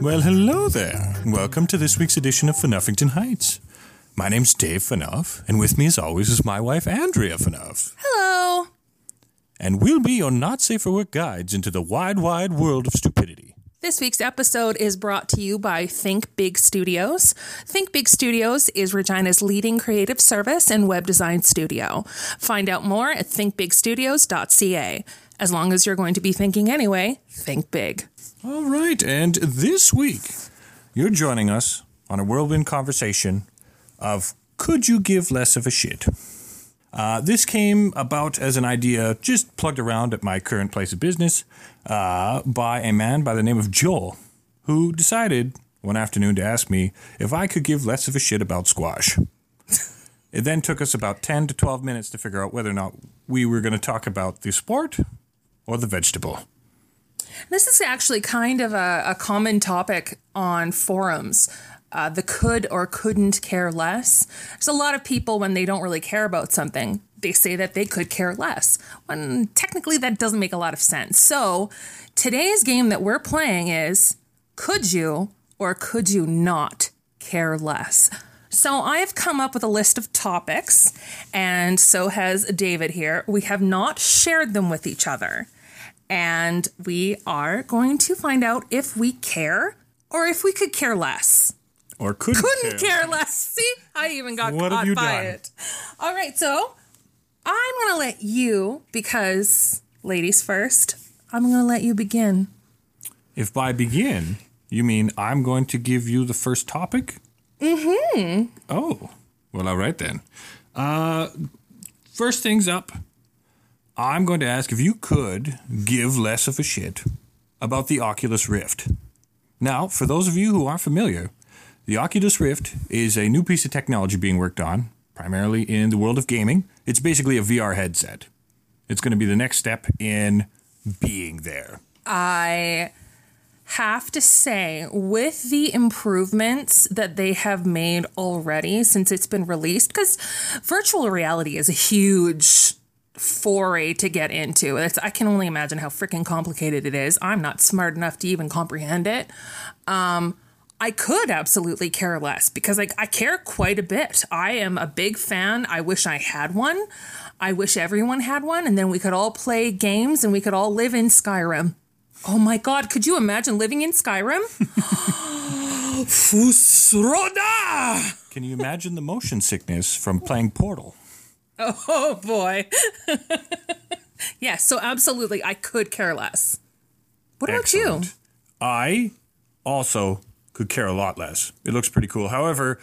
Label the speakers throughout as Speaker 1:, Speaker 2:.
Speaker 1: Well, hello there. Welcome to this week's edition of Funuffington Heights. My name's Dave Funuff, and with me, as always, is my wife, Andrea Funuff.
Speaker 2: Hello.
Speaker 1: And we'll be your not safe for work guides into the wide, wide world of stupidity.
Speaker 2: This week's episode is brought to you by Think Big Studios. Think Big Studios is Regina's leading creative service and web design studio. Find out more at thinkbigstudios.ca. As long as you're going to be thinking anyway, think big.
Speaker 1: All right, and this week, you're joining us on a whirlwind conversation of could you give less of a shit? Uh, this came about as an idea just plugged around at my current place of business uh, by a man by the name of Joel, who decided one afternoon to ask me if I could give less of a shit about squash. it then took us about 10 to 12 minutes to figure out whether or not we were going to talk about the sport or the vegetable.
Speaker 2: This is actually kind of a, a common topic on forums. Uh, the could or couldn't care less. There's a lot of people when they don't really care about something, they say that they could care less. When technically that doesn't make a lot of sense. So today's game that we're playing is could you or could you not care less? So I have come up with a list of topics, and so has David here. We have not shared them with each other and we are going to find out if we care or if we could care less.
Speaker 1: Or couldn't,
Speaker 2: Couldn't care less. See, I even got
Speaker 1: What
Speaker 2: caught by
Speaker 1: done?
Speaker 2: it. All right, so I'm going to let you, because ladies first, I'm going to let you begin.
Speaker 1: If by begin you mean I'm going to give you the first topic? Mm-hmm. Oh, well, all right then. Uh, first things up, I'm going to ask if you could give less of a shit about the Oculus Rift. Now, for those of you who aren't familiar, the Oculus Rift is a new piece of technology being worked on, primarily in the world of gaming. It's basically a VR headset. It's going to be the next step in being there.
Speaker 2: I have to say, with the improvements that they have made already since it's been released, because virtual reality is a huge foray to get into. It's, I can only imagine how freaking complicated it is. I'm not smart enough to even comprehend it. Um, I could absolutely care less because like I care quite a bit. I am a big fan. I wish I had one. I wish everyone had one and then we could all play games and we could all live in Skyrim. Oh my god, could you imagine living in Skyrim? Fus Ro Dah!
Speaker 1: Can you imagine the motion sickness from playing Portal?
Speaker 2: Oh boy. yes, so absolutely I could care less. What about you?
Speaker 1: I also could care a lot less. It looks pretty cool. However,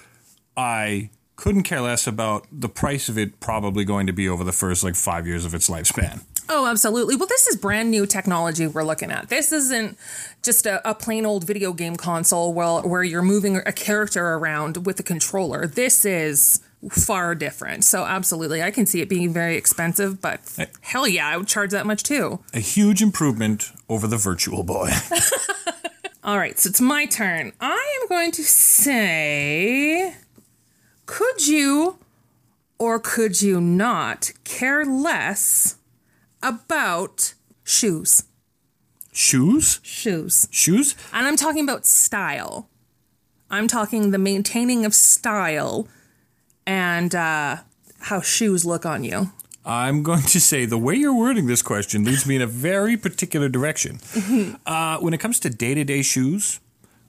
Speaker 1: I couldn't care less about the price of it probably going to be over the first like five years of its lifespan.
Speaker 2: Oh, absolutely. Well, this is brand new technology we're looking at. This isn't just a, a plain old video game console where, where you're moving a character around with a controller. This is far different. So, absolutely, I can see it being very expensive, but hell yeah, I would charge that much too.
Speaker 1: A huge improvement over the Virtual Boy.
Speaker 2: All right, so it's my turn. I am going to say could you or could you not care less about shoes?
Speaker 1: Shoes?
Speaker 2: Shoes.
Speaker 1: Shoes?
Speaker 2: And I'm talking about style. I'm talking the maintaining of style and uh, how shoes look on you.
Speaker 1: I'm going to say the way you're wording this question leads me in a very particular direction. Uh, when it comes to day to day shoes,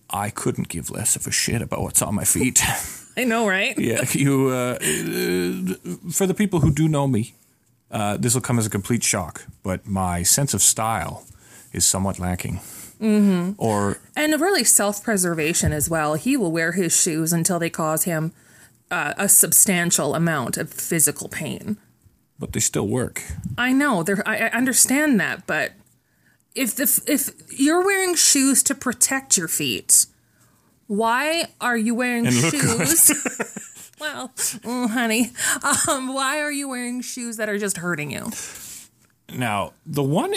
Speaker 1: I couldn't give less of a shit about what's on my feet.
Speaker 2: I know, right?
Speaker 1: Yeah, you. Uh, uh, for the people who do know me, uh, this will come as a complete shock, but my sense of style is somewhat lacking. Mm-hmm. Or
Speaker 2: And really self preservation as well. He will wear his shoes until they cause him uh, a substantial amount of physical pain.
Speaker 1: but they still work.
Speaker 2: I know, there. I, I understand that, but if the if you're wearing shoes to protect your feet, why are you wearing shoes? well, mm, honey, um, why are you wearing shoes that are just hurting you?
Speaker 1: Now, the one.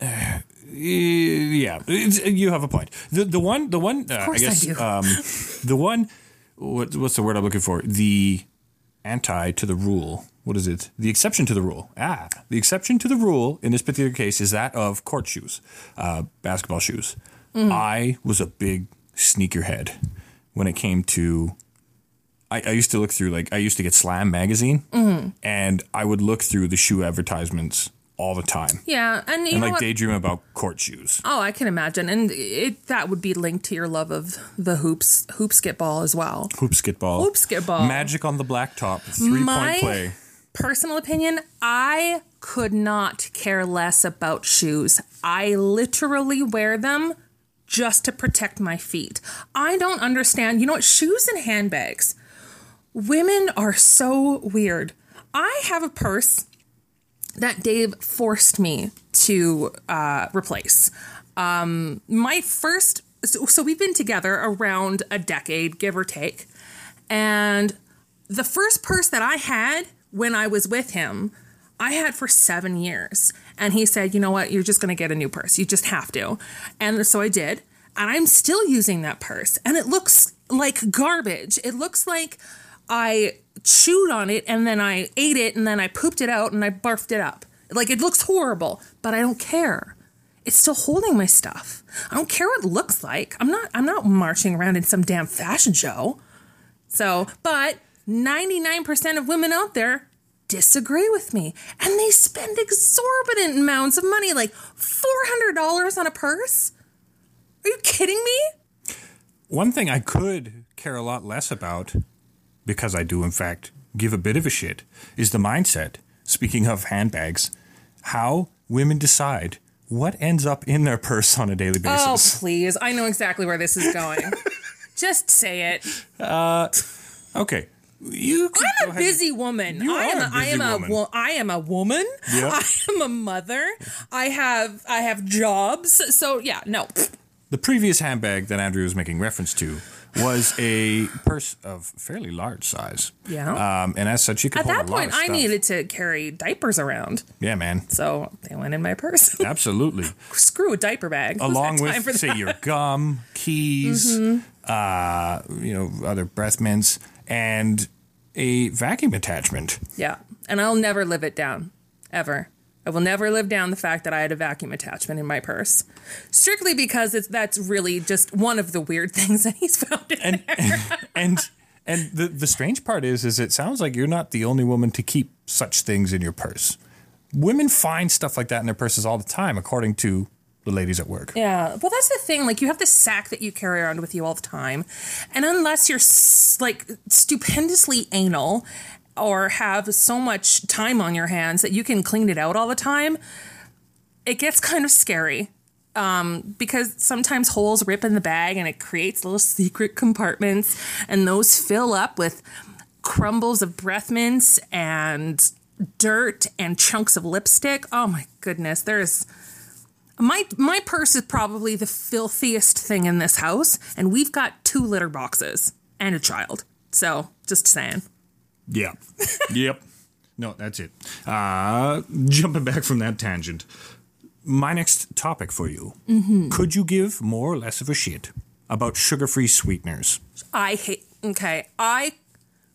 Speaker 1: Uh, yeah, it's, you have a point. The the one the one uh, I
Speaker 2: I
Speaker 1: guess
Speaker 2: do.
Speaker 1: um, the one what, what's the word I'm looking for? The anti to the rule. What is it? The exception to the rule. Ah, the exception to the rule in this particular case is that of court shoes, uh, basketball shoes.
Speaker 2: Mm-hmm.
Speaker 1: I was a big sneakerhead when it came to. I, I used to look through like I used to get Slam magazine, and I would look through the shoe advertisements all the time,
Speaker 2: Yeah, and
Speaker 1: and like daydream about court shoes.
Speaker 2: Oh, I can imagine, and it that would be linked to your love of the hoops, hoop skitball as well.
Speaker 1: Hoop skitball,
Speaker 2: Hoop skitball.
Speaker 1: magic on the blacktop, three
Speaker 2: My-
Speaker 1: point play.
Speaker 2: Personal opinion, I could not care less about shoes. I literally wear them just to protect my feet. I don't understand. You know what? Shoes and handbags. Women are so weird. I have a purse that Dave forced me to uh, replace. Um, my first, so, so we've been together around a decade, give or take. And the first purse that I had when I was with him, I had for seven years. And he said, you know what, you're just going to get a new purse. You just have to. And so I did. And I'm still using that purse. And it looks like garbage. It looks like I chewed on it and then I ate it and then I pooped it out and I barfed it up. Like it looks horrible, but I don't care. It's still holding my stuff. I don't care what it looks like. I'm not I'm not marching around in some damn fashion show. So, but 99% of women out there disagree with me and they spend exorbitant amounts of money like $400 on a purse. Are you kidding me?
Speaker 1: One thing I could care a lot less about, because I do in fact give a bit of a shit, is the mindset. Speaking of handbags, how women decide what ends up in their purse on a daily basis.
Speaker 2: Oh, please. I know exactly where this is going. Just say it.
Speaker 1: Uh, Okay, you.
Speaker 2: I'm a busy woman.
Speaker 1: You
Speaker 2: I am
Speaker 1: are a
Speaker 2: a, I
Speaker 1: busy
Speaker 2: am a
Speaker 1: woman.
Speaker 2: wo- I am a woman.
Speaker 1: Yep.
Speaker 2: I am a mother. I have I have jobs. So yeah, no.
Speaker 1: The previous handbag that Andrew was making reference to was a purse of fairly large size.
Speaker 2: Yeah.
Speaker 1: Um, and as such, you could
Speaker 2: At
Speaker 1: hold
Speaker 2: that
Speaker 1: a lot
Speaker 2: point, I needed to carry diapers around,
Speaker 1: Yeah, man.
Speaker 2: so they went in my purse.
Speaker 1: Absolutely.
Speaker 2: Screw a diaper bag.
Speaker 1: Along with, say.
Speaker 2: Mm-hmm.
Speaker 1: your gum, keys, uh, you know, other breath mints, and a vacuum attachment.
Speaker 2: Yeah, and I'll never live it down, ever. I will never live down the fact that I had a vacuum attachment in my purse, strictly because it's that's really just one of the weird things that he's found in
Speaker 1: and and and the the strange part is is it sounds like you're not the only woman to keep such things in your purse. Women find stuff like that in their purses all the time, according to the ladies at work.
Speaker 2: Yeah, well, that's the thing. Like, you have this sack that you carry around with you all the time, and unless you're s- like stupendously anal or have so much time on your hands that you can clean it out all the time, it gets kind of scary. Um, because sometimes holes rip in the bag and it creates little secret compartments, and those fill up with crumbles of breath mints and dirt and chunks of lipstick. Oh my goodness, there's my my purse is probably the filthiest thing in this house, and we've got two litter boxes and a child. So just saying.
Speaker 1: Yep. yep. No, that's it. Uh, jumping back from that tangent, my next topic for you: Could you give more or less of a shit about sugar-free sweeteners?
Speaker 2: I hate. Okay, I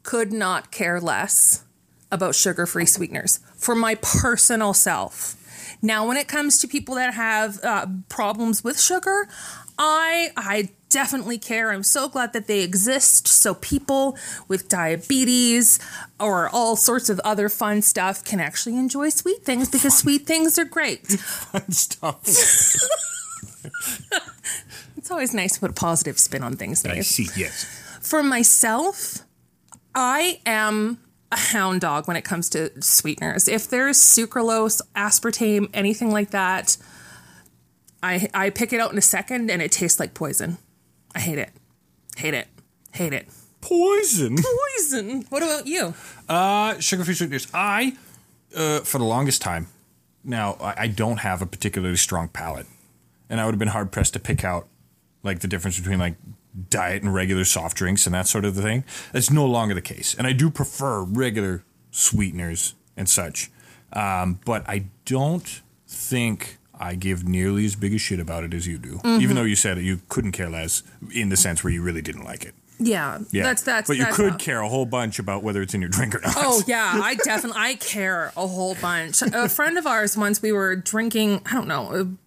Speaker 2: could not care less about sugar-free sweeteners for my personal self. Now, when it comes to people that have uh, problems with sugar, I I definitely care. I'm so glad that they exist, so people with diabetes or all sorts of other fun stuff can actually enjoy sweet things because sweet things are great.
Speaker 1: Stuff.
Speaker 2: It's always nice to put a positive spin on things,
Speaker 1: I see. Yes.
Speaker 2: For myself, I am a hound dog when it comes to sweeteners. If there's sucralose, aspartame, anything like that, I I pick it out in a second and it tastes like poison. I hate it. Hate it. Hate it.
Speaker 1: Poison.
Speaker 2: Poison. What about you?
Speaker 1: Uh, sugar-free sweeteners. I, uh, for the longest time, now I, I don't have a particularly strong palate, and I would have been hard pressed to pick out like the difference between like diet and regular soft drinks and that sort of thing. That's no longer the case, and I do prefer regular sweeteners and such. Um, but I don't think I give nearly as big a shit about it as you do. Even mm-hmm. though you said you couldn't care less in the sense where you really didn't like it.
Speaker 2: Yeah,
Speaker 1: Yeah,
Speaker 2: that's that's.
Speaker 1: But you
Speaker 2: that's
Speaker 1: could
Speaker 2: how-
Speaker 1: care a whole bunch about whether it's in your drink or not.
Speaker 2: Oh yeah, I definitely I care a whole bunch. A friend of ours once we were drinking, I don't know,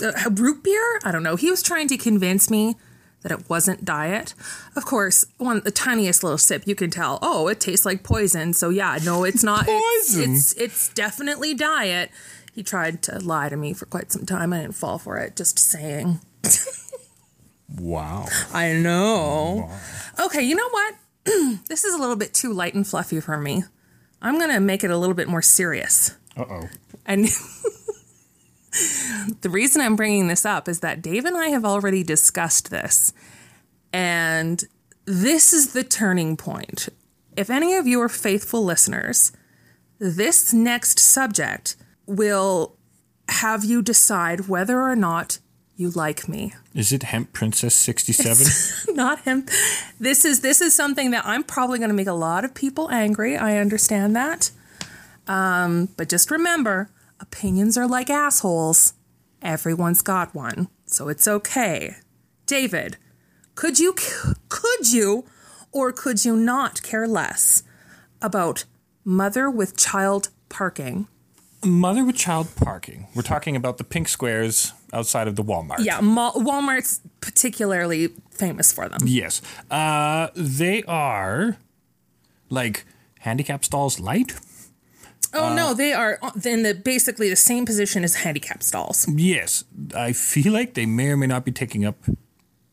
Speaker 2: a, a root beer. I don't know. He was trying to convince me that it wasn't diet. Of course, one the tiniest little sip, you can tell. Oh, it tastes like poison. So yeah, no, it's not. it's,
Speaker 1: Poison?
Speaker 2: it's it's definitely diet. He tried to lie to me for quite some time. I didn't fall for it. Just saying.
Speaker 1: Wow.
Speaker 2: I know. Okay, you know what? this is a little bit too light and fluffy for me. I'm gonna make it a little bit more serious.
Speaker 1: Uh oh.
Speaker 2: And the reason I'm bringing this up is that Dave and I have already discussed this. And this is the turning point. If any of you are faithful listeners, this next subject will have you decide whether or not you like me.
Speaker 1: Is it Hemp Princess 67?
Speaker 2: not hemp. This is this is something that I'm probably going to make a lot of people angry. I understand that. Um, but just remember, opinions are like assholes. Everyone's got one, so it's okay. David, could you could you or could you not care less about mother with child parking?
Speaker 1: Mother with child parking. We're talking about the pink squares outside of the Walmart.
Speaker 2: Yeah, Ma- Walmart's particularly famous for them.
Speaker 1: Yes. Uh, they are like handicap stalls light.
Speaker 2: Oh no, they are in the basically the same position as handicap stalls.
Speaker 1: Yes. I feel like they may or may not be taking up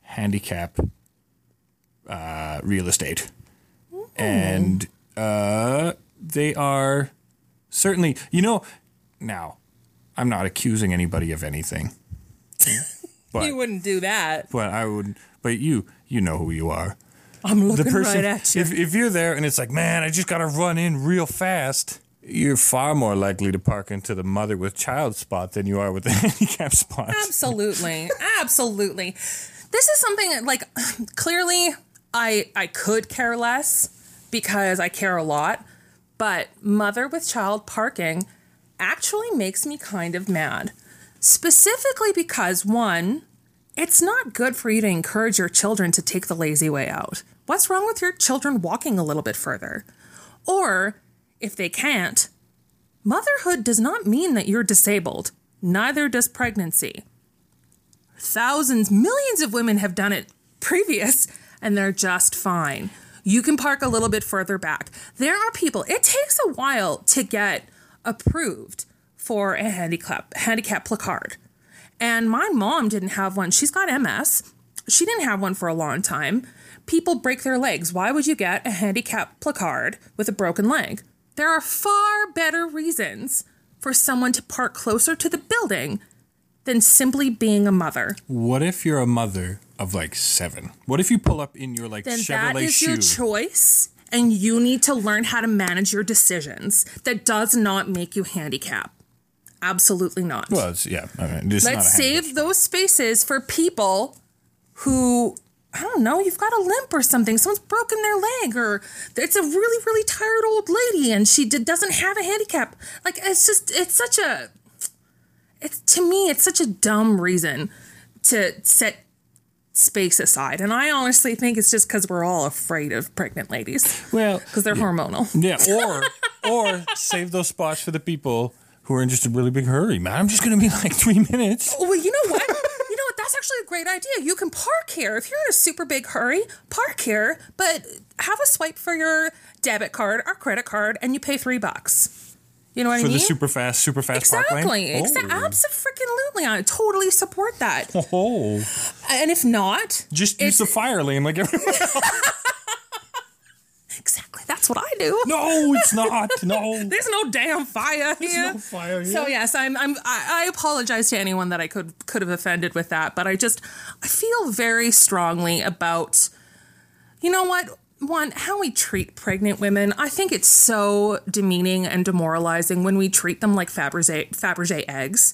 Speaker 1: handicap uh, real estate. And uh, they are certainly, you know, now, I'm not accusing anybody of anything. But,
Speaker 2: You wouldn't do that.
Speaker 1: but I would, but you, you know who you are.
Speaker 2: I'm looking
Speaker 1: the person
Speaker 2: right at you.
Speaker 1: if, if you're there and it's like man i just gotta run in real fast you're far more likely to park into the mother with child spot than you are with the handicap spot
Speaker 2: Absolutely. Absolutely. This is something that, like clearly I I could care less because I care a lot, but mother with child parking actually makes me kind of mad. Specifically because one, it's not good for you to encourage your children to take the lazy way out. What's wrong with your children walking a little bit further? Or if they can't, motherhood does not mean that you're disabled. Neither does pregnancy thousands, millions of women have done it previous and they're just fine. You can park a little bit further back. There are people, it takes a while to get approved for a handicap handicap placard. And my mom didn't have one. She's got MS. She didn't have one for a long time. People break their legs. Why would you get a handicap placard with a broken leg? There are far better reasons for someone to park closer to the building than simply being a mother.
Speaker 1: what if you're a mother of like seven what if you pull up in your like
Speaker 2: Then
Speaker 1: chevrolet
Speaker 2: that is
Speaker 1: shoe
Speaker 2: your choice, and you need to learn how to manage your decisions. That does not make you handicap. Absolutely not.
Speaker 1: well it's, yeah I mean, it's
Speaker 2: Let's save those spaces for people who I don't know, you've got a limp or something. Someone's broken their leg, or it's a really, really tired old lady and she d- doesn't have a handicap. Like, it's just, it's such a, it's to me, it's such a dumb reason to set space aside. And I honestly think it's just because we're all afraid of pregnant ladies
Speaker 1: well
Speaker 2: because they're hormonal.
Speaker 1: yeah or or save those spots for the people who are in just a really big hurry man i'm just gonna be like three minutes oh,
Speaker 2: Well, you know what? you know what? That's actually a great idea. You can park here. If you're in a super big hurry, park here, but have a swipe for your debit card or credit card and you pay three bucks. You know what
Speaker 1: for
Speaker 2: I mean?
Speaker 1: For the super fast super fast
Speaker 2: Exactly.
Speaker 1: lane
Speaker 2: Exactly.
Speaker 1: oh.
Speaker 2: Absolutely. I totally support that.
Speaker 1: oh
Speaker 2: And if not,
Speaker 1: just use the fire lane like everyone
Speaker 2: exactly. That's what I do.
Speaker 1: No, it's not. No.
Speaker 2: There's no damn fire here.
Speaker 1: no fire here.
Speaker 2: So yes, I'm. I'm. I, I apologize to anyone that I could could have offended with that, but I just I feel very strongly about. You know what? One, how we treat pregnant women. I think it's so demeaning and demoralizing when we treat them like Fabergé Fabergé eggs.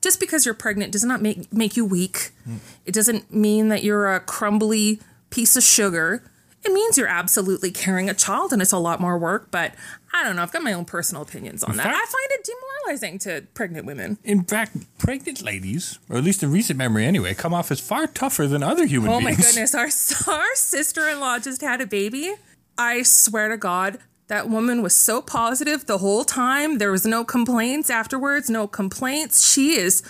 Speaker 2: Just because you're pregnant does not make make you weak. Mm. It doesn't mean that you're a crumbly piece of sugar. It means you're absolutely carrying a child and it's a lot more work, but I don't know. I've got my own personal opinions on that.
Speaker 1: fact-
Speaker 2: I find it demoralizing to pregnant women.
Speaker 1: In fact, pregnant ladies, or at least in recent memory anyway, come off as far tougher than other human beings.
Speaker 2: Oh my goodness, our our sister-in-law just had a baby. I swear to God, that woman was so positive the whole time. There was no complaints afterwards, no complaints. She is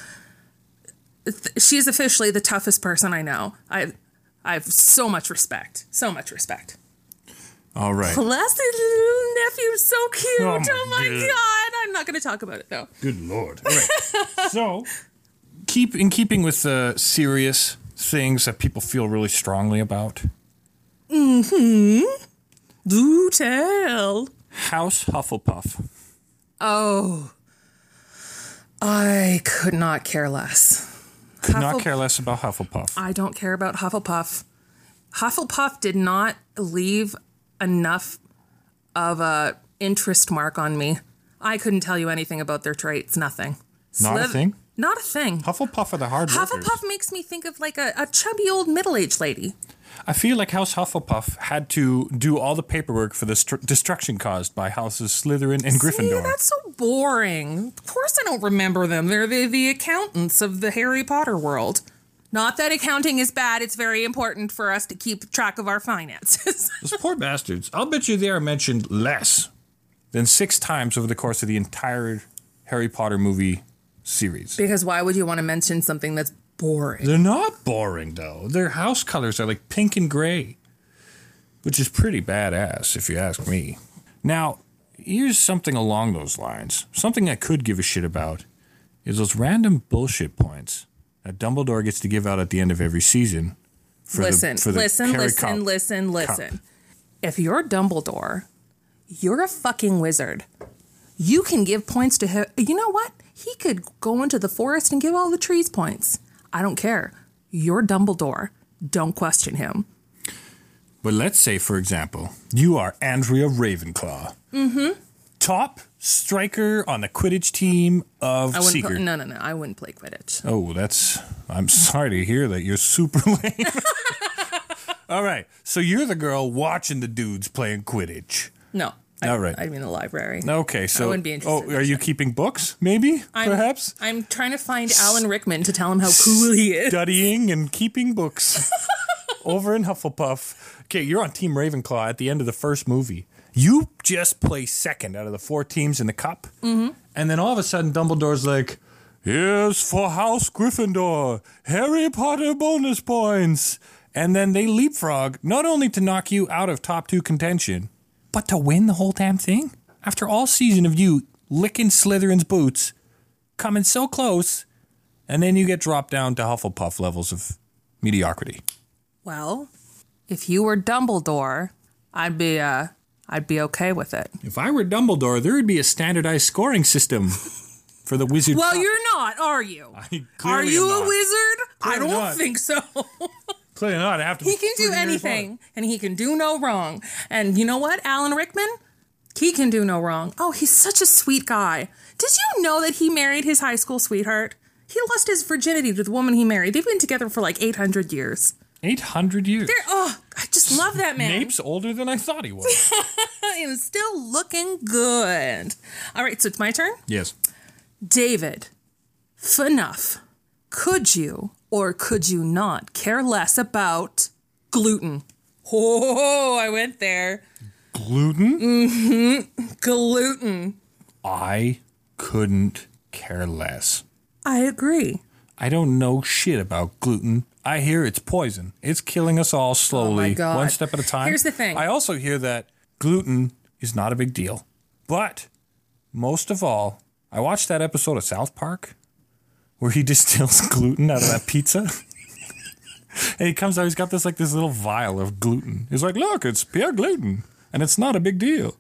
Speaker 2: she is officially the toughest person I know. I I have so much respect. So much respect.
Speaker 1: All right.
Speaker 2: Plus, the little nephew's so cute.
Speaker 1: Oh
Speaker 2: Oh
Speaker 1: my
Speaker 2: my,
Speaker 1: God.
Speaker 2: god. I'm not going to talk about it though.
Speaker 1: Good lord. All right. so, keep in keeping with the serious things that people feel really strongly about. Mm-hmm.
Speaker 2: Do tell.
Speaker 1: House Hufflepuff.
Speaker 2: Oh. I could not care less.
Speaker 1: Could not care less about Hufflepuff.
Speaker 2: I don't care about Hufflepuff. Hufflepuff did not leave enough of a interest mark on me. I couldn't tell you anything about their traits. Nothing.
Speaker 1: Not a thing?
Speaker 2: Not a thing.
Speaker 1: Hufflepuff are the hard workers.
Speaker 2: Hufflepuff makes me think of like a, a chubby old middle aged lady.
Speaker 1: I feel like House Hufflepuff had to do all the paperwork for the str- destruction caused by Houses Slytherin and Gryffindor.
Speaker 2: Yeah, that's so boring. Of course, I don't remember them. They're the, the accountants of the Harry Potter world. Not that accounting is bad, it's very important for us to keep track of our finances.
Speaker 1: Those poor bastards. I'll bet you they are mentioned less than six times over the course of the entire Harry Potter movie series.
Speaker 2: because why would you want to mention something that's boring?
Speaker 1: They're not boring, though. Their house colors are like pink and gray, which is pretty badass, if you ask me. Now, here's something along those lines. Something I could give a shit about is those random bullshit points that Dumbledore gets to give out at the end of every season. For
Speaker 2: listen,
Speaker 1: the, for the
Speaker 2: listen, listen, listen, listen. If you're Dumbledore, you're a fucking wizard. You can give points to him. You know what? He could go into the forest and give all the trees points. I don't care. You're Dumbledore. Don't question him.
Speaker 1: But let's say, for example, you are Andrea Ravenclaw. Mm-hmm. Top striker on the Quidditch team of
Speaker 2: I.
Speaker 1: Seeker.
Speaker 2: Play, no, no, no. I wouldn't play Quidditch.
Speaker 1: Oh, that's. I'm sorry to hear that. You're super lame. All right. So you're the girl watching the dudes playing Quidditch.
Speaker 2: No. I,
Speaker 1: All right.
Speaker 2: I'm in the library.
Speaker 1: Okay. So.
Speaker 2: I wouldn't be interested
Speaker 1: Oh, are you keeping books? Maybe.
Speaker 2: I'm,
Speaker 1: perhaps.
Speaker 2: I'm trying to find Alan Rickman to tell him how cool he is.
Speaker 1: Studying and keeping books over in Hufflepuff. Okay, you're on Team Ravenclaw at the end of the first movie. You just play second out of the four teams in the cup. Mm-hmm. And then all of a sudden, Dumbledore's like, Here's for House Gryffindor, Harry Potter bonus points. And then they leapfrog, not only to knock you out of top two contention, but to win the whole damn thing. After all season of you licking Slytherin's boots, coming so close, and then you get dropped down to Hufflepuff levels of mediocrity.
Speaker 2: Well, if you were Dumbledore, I'd be uh I'd be okay with it.
Speaker 1: If I were Dumbledore, there would be a standardized scoring system for the Wizard.
Speaker 2: Well,
Speaker 1: Cup.
Speaker 2: you're not, are you?
Speaker 1: I
Speaker 2: Are you a wizard? I don't
Speaker 1: not.
Speaker 2: think so.
Speaker 1: Clearly not. To.
Speaker 2: he can do anything and he can do no wrong. And you know what, Alan Rickman? He can do no wrong. Oh, he's such a sweet guy. Did you know that he married his high school sweetheart? He lost his virginity to the woman he married. They've been together for like 800 years.
Speaker 1: Eight hundred years.
Speaker 2: They're, oh, I just love that man.
Speaker 1: Snape's older than I thought he was.
Speaker 2: and still looking good. All right, so it's my turn.
Speaker 1: yes.
Speaker 2: David, Funuff, could you or could you not care less about gluten? Oh, I went there.
Speaker 1: Gluten. Mm-hmm.
Speaker 2: Gluten.
Speaker 1: I couldn't care less.
Speaker 2: I agree.
Speaker 1: I don't know shit about gluten. I hear it's poison. It's killing us all slowly,
Speaker 2: Oh
Speaker 1: one step at a time.
Speaker 2: Here's the thing.
Speaker 1: I also hear that gluten is not a big deal. But most of all, I watched that episode of South Park where he distills gluten out of that pizza. and he comes out, he's got this like this little vial of gluten. He's like, look, it's pure gluten. And it's not a big deal.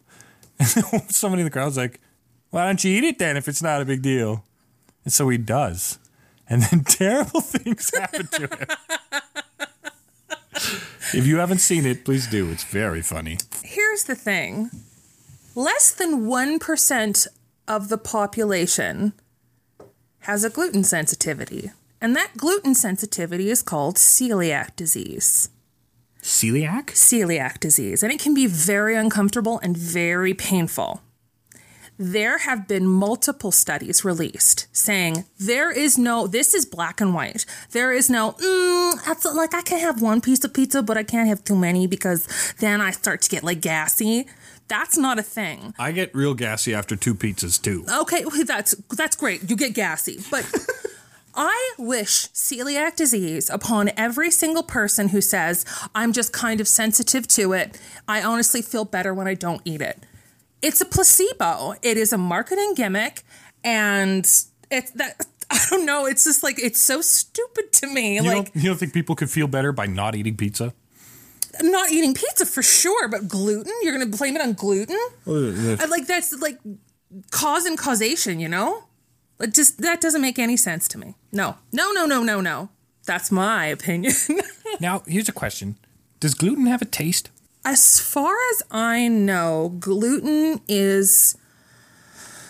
Speaker 1: And somebody in the crowd's like, why don't you eat it then if it's not a big deal? And so he does. And then terrible things happen to him. if you haven't seen it, please do. It's very funny.
Speaker 2: Here's the thing less than 1% of the population has a gluten sensitivity. And that gluten sensitivity is called celiac disease.
Speaker 1: Celiac?
Speaker 2: celiac disease, and it can be very uncomfortable and very painful. There have been multiple studies released saying there is no, this is black and white. There is no, mm, that's like I can have one piece of pizza, but I can't have too many because then I start to get like gassy. That's not a thing.
Speaker 1: I get real gassy after two pizzas too.
Speaker 2: Okay, that's that's great. You get gassy, but I wish celiac disease upon every single person who says, I'm just kind of sensitive to it. I honestly feel better when I don't eat it. It's a placebo. It is a marketing gimmick. And it's that, I don't know. It's just like, it's so stupid to me.
Speaker 1: You,
Speaker 2: like,
Speaker 1: don't, you don't think people could feel better by not eating pizza?
Speaker 2: not eating pizza for sure, but gluten? You're going to blame it on gluten? I, like, that's like cause and causation, you know? It just, that doesn't make any sense to me. No, no, no, no, no, no. That's my opinion.
Speaker 1: Now, here's a question Does gluten have a taste?
Speaker 2: As far as I know, gluten is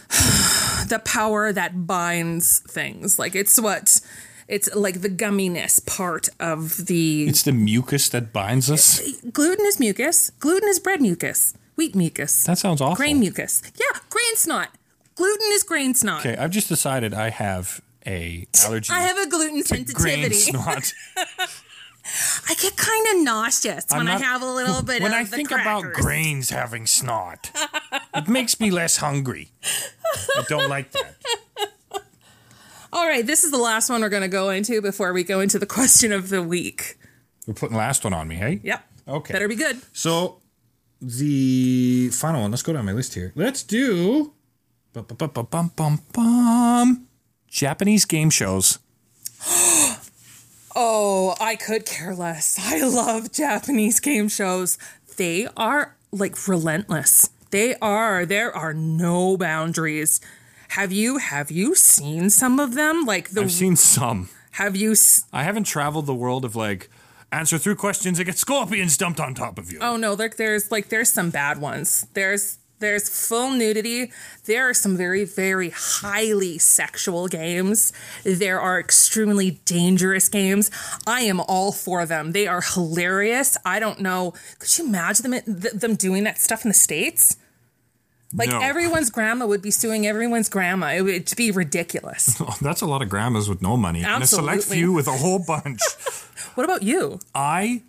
Speaker 2: the power that binds things. Like it's what it's like the gumminess part of the
Speaker 1: It's the mucus that binds us.
Speaker 2: gluten is mucus. Gluten is bread mucus, wheat mucus,
Speaker 1: That sounds awful.
Speaker 2: grain mucus. Yeah, grain snot. Gluten is grain snot.
Speaker 1: Okay, I've just decided I have a allergy.
Speaker 2: I have a gluten
Speaker 1: to grain
Speaker 2: sensitivity.
Speaker 1: snot.
Speaker 2: I get kind of nauseous when
Speaker 1: not-
Speaker 2: I have a little bit
Speaker 1: when I think about grains having snot, it makes me less hungry. I don't like that.
Speaker 2: All right, this is the last one we're going to go into before we go into the question of the week.
Speaker 1: We're putting the last one on me, hey?
Speaker 2: Yep.
Speaker 1: Okay.
Speaker 2: Better be good.
Speaker 1: So the final one. Let's go down my list here. Let's do bum, bum, bum, Japanese game shows.
Speaker 2: Oh, I could care less. I love Japanese game shows. They are like relentless. They are. There are no boundaries. Have you have you seen some of them? Like the
Speaker 1: I've seen some.
Speaker 2: have you s-
Speaker 1: I haven't traveled the world of like answer three questions and get scorpions dumped on top of you.
Speaker 2: Oh no, like there's like there's some bad ones. There's there's full nudity. There are some very very highly sexual games. There are extremely dangerous games. I am all for them. They are hilarious. I don't know. Could you imagine them th- them doing that stuff in the states? Like
Speaker 1: No.
Speaker 2: everyone's grandma would be suing everyone's grandma. It would be ridiculous.
Speaker 1: That's a lot of grandmas with no money and a select few with a whole bunch.
Speaker 2: what about you?
Speaker 1: I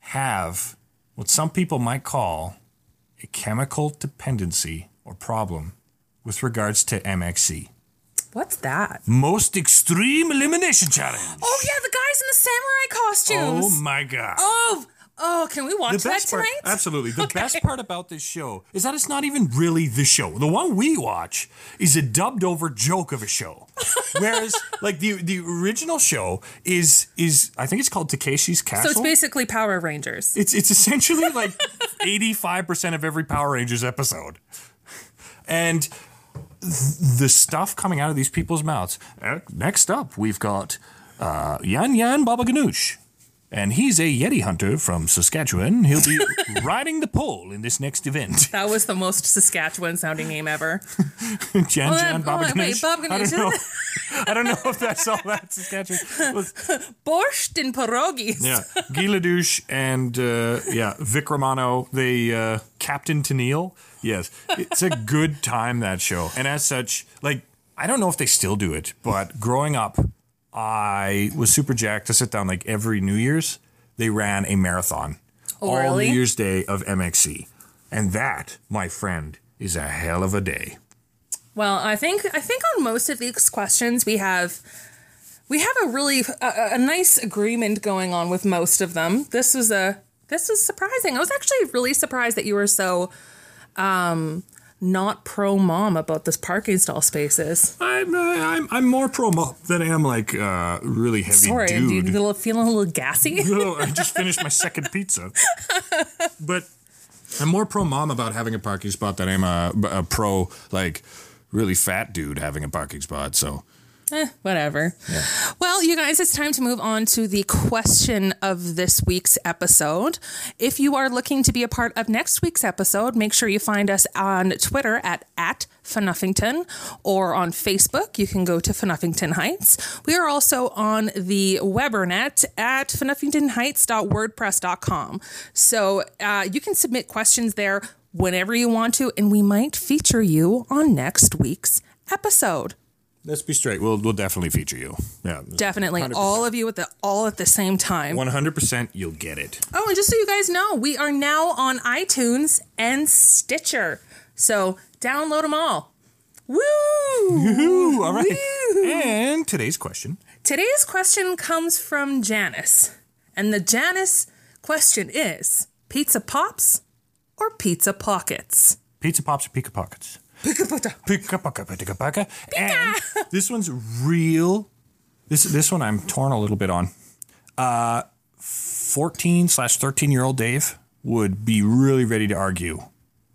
Speaker 1: have what some people might call a chemical dependency or problem with regards to MXC.
Speaker 2: What's that?
Speaker 1: Most Extreme Elimination Challenge.
Speaker 2: Oh yeah, the guys in the samurai costumes.
Speaker 1: Oh my god.
Speaker 2: Oh, oh, can we watch
Speaker 1: the
Speaker 2: that
Speaker 1: best part,
Speaker 2: tonight?
Speaker 1: absolutely. The best part about this show is that it's not even really the show. The one we watch is a dubbed over joke of a show. Whereas, like the the original show is is I think it's called Takeshi's Castle.
Speaker 2: So it's basically Power Rangers.
Speaker 1: It's it's essentially like eighty five percent of every Power Rangers episode, and th- the stuff coming out of these people's mouths. Uh, next up, we've got uh, Yan Yan Baba Ganoush. And he's a Yeti hunter from Saskatchewan. He'll be riding the pole in this next event.
Speaker 2: That was the most Saskatchewan sounding name ever.
Speaker 1: Jan
Speaker 2: Oh,
Speaker 1: Jan Baba
Speaker 2: oh, wait. Baba
Speaker 1: I don't know. I don't know if that's all that Saskatchewan. was.
Speaker 2: Borscht and pierogies.
Speaker 1: Yeah, Guy Ledouche and uh, yeah, Vic Romano, the uh, Captain Tenneal. Yes, it's a good time that show, and as such, like I don't know if they still do it, but growing up, I was super jacked to sit down like every New Year's. They ran a marathon all
Speaker 2: really?
Speaker 1: New Year's Day of MXC, and that, my friend, is a hell of a day.
Speaker 2: Well, I think I think on most of these questions we have we have a really a, a nice agreement going on with most of them. This was a this was surprising. I was actually really surprised that you were so um not pro mom about this parking stall spaces.
Speaker 1: I'm uh, I'm I'm more promo than I am like uh, really heavy
Speaker 2: Sorry,
Speaker 1: dude.
Speaker 2: you little feeling a little gassy.
Speaker 1: No, I just finished my second pizza. But I'm more pro mom about having a parking spot than I'm a, a pro like really fat dude having a parking spot. So
Speaker 2: Eh, whatever. Well, you guys, it's time to move on to the question of this week's episode. If you are looking to be a part of next week's episode, make sure you find us on Twitter at at Funuffington or on Facebook. You can go to Funuffington Heights. We are also on the Webernet at funuffingtonheights.wordpress.com. So uh, you can submit questions there whenever you want to, and we might feature you on next week's episode.
Speaker 1: Let's be straight. We'll we'll definitely feature you. Yeah,
Speaker 2: Definitely,
Speaker 1: 100%.
Speaker 2: all of you at the all at the same time.
Speaker 1: one hundred percent. You'll get it.
Speaker 2: Oh, and just so you guys know, we are now on iTunes and Stitcher. So download them all. Woo!
Speaker 1: Ooh, all right.
Speaker 2: Woo!
Speaker 1: And today's question
Speaker 2: Today's question comes from Janice. And the Janice question is pizza pops or pizza pockets?
Speaker 1: Pizza Pops or pizza Pockets?
Speaker 2: Pizza pocket.
Speaker 1: Pika Paka Pika Paka. And this one's real. This this one I'm torn a little bit on. Uh, 14 slash 13 year old Dave would be really ready to argue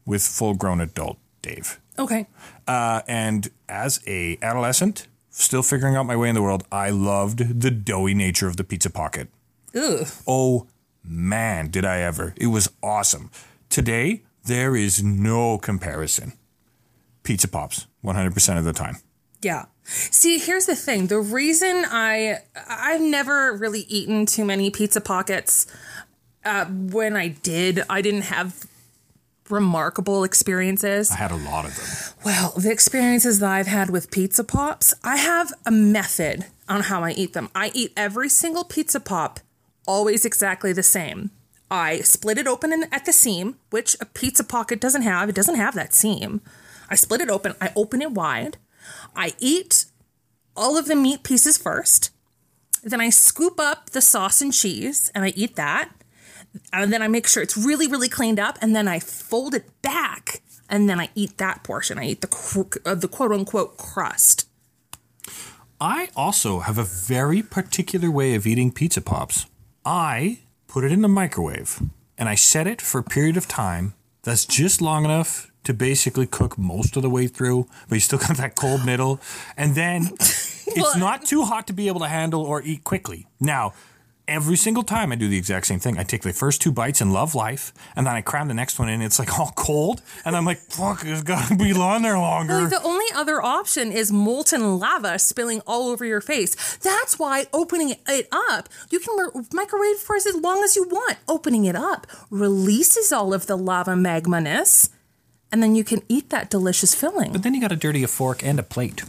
Speaker 1: with full grown adult Dave.
Speaker 2: Okay.
Speaker 1: Uh, and as a adolescent, still figuring out my way in the world, I loved the doughy nature of the pizza pocket.
Speaker 2: Ugh.
Speaker 1: Oh man, did I ever. It was awesome. Today, there is no comparison. Pizza Pops, 100% of the time.
Speaker 2: Yeah. See, here's the thing. The reason I I've never really eaten too many pizza pockets. Uh, when I did, I didn't have remarkable experiences.
Speaker 1: I had a lot of them.
Speaker 2: Well, the experiences that I've had with pizza pops, I have a method on how I eat them. I eat every single pizza pop always exactly the same. I split it open in, at the seam, which a pizza pocket doesn't have. It doesn't have that seam. I split it open, I open it wide. I eat all of the meat pieces first. Then I scoop up the sauce and cheese and I eat that. And then I make sure it's really, really cleaned up. And then I fold it back. And then I eat that portion. I eat the, uh, the quote unquote crust.
Speaker 1: I also have a very particular way of eating pizza pops. I put it in the microwave and I set it for a period of time that's just long enough to basically cook most of the way through, but you still got that cold middle. And then it's not too hot to be able to handle or eat quickly. Now, every single time I do the exact same thing. I take the first two bites and love life, and then I cram the next one in. It's like all cold, and I'm like, fuck, it's got to be on there longer.
Speaker 2: The only other option is molten lava spilling all over your face. That's why opening it up, you can mi- microwave for as long as you want. Opening it up releases all of the lava magma-ness, and then you can eat that delicious filling.
Speaker 1: But then you got to dirty a fork and a plate.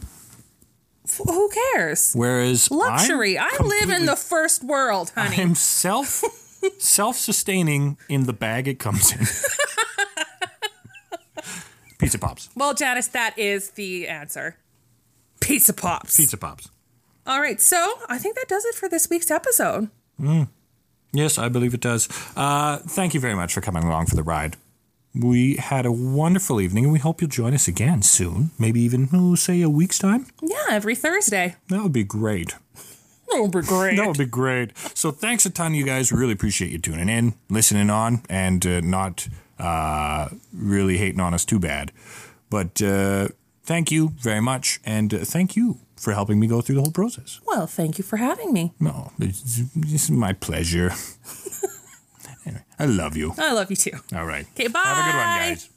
Speaker 2: F- Who cares?
Speaker 1: Whereas
Speaker 2: Luxury.
Speaker 1: I'm
Speaker 2: I live in the first world, honey.
Speaker 1: I'm self self sustaining in the bag it comes in. Pizza pops.
Speaker 2: well, Janice, that is the answer. Pizza pops.
Speaker 1: Pizza pops.
Speaker 2: All right, so I think that does it for this week's episode.
Speaker 1: Yes, I believe it does. Uh, thank you very much for coming along for the ride. We had a wonderful evening, and we hope you'll join us again soon. Maybe even, oh, say, a week's time.
Speaker 2: Yeah, every Thursday.
Speaker 1: That would be great.
Speaker 2: That would be great.
Speaker 1: That would be great. So thanks a ton, you guys. Really appreciate you tuning in, listening on, and uh, not uh, really hating on us too bad. But uh, thank you very much, and uh, thank you for helping me go through the whole process.
Speaker 2: Well, thank you for having me.
Speaker 1: No, it's, it's my pleasure. I love you.
Speaker 2: I love you too.
Speaker 1: All right.
Speaker 2: Okay, bye.
Speaker 1: Have a good one, guys.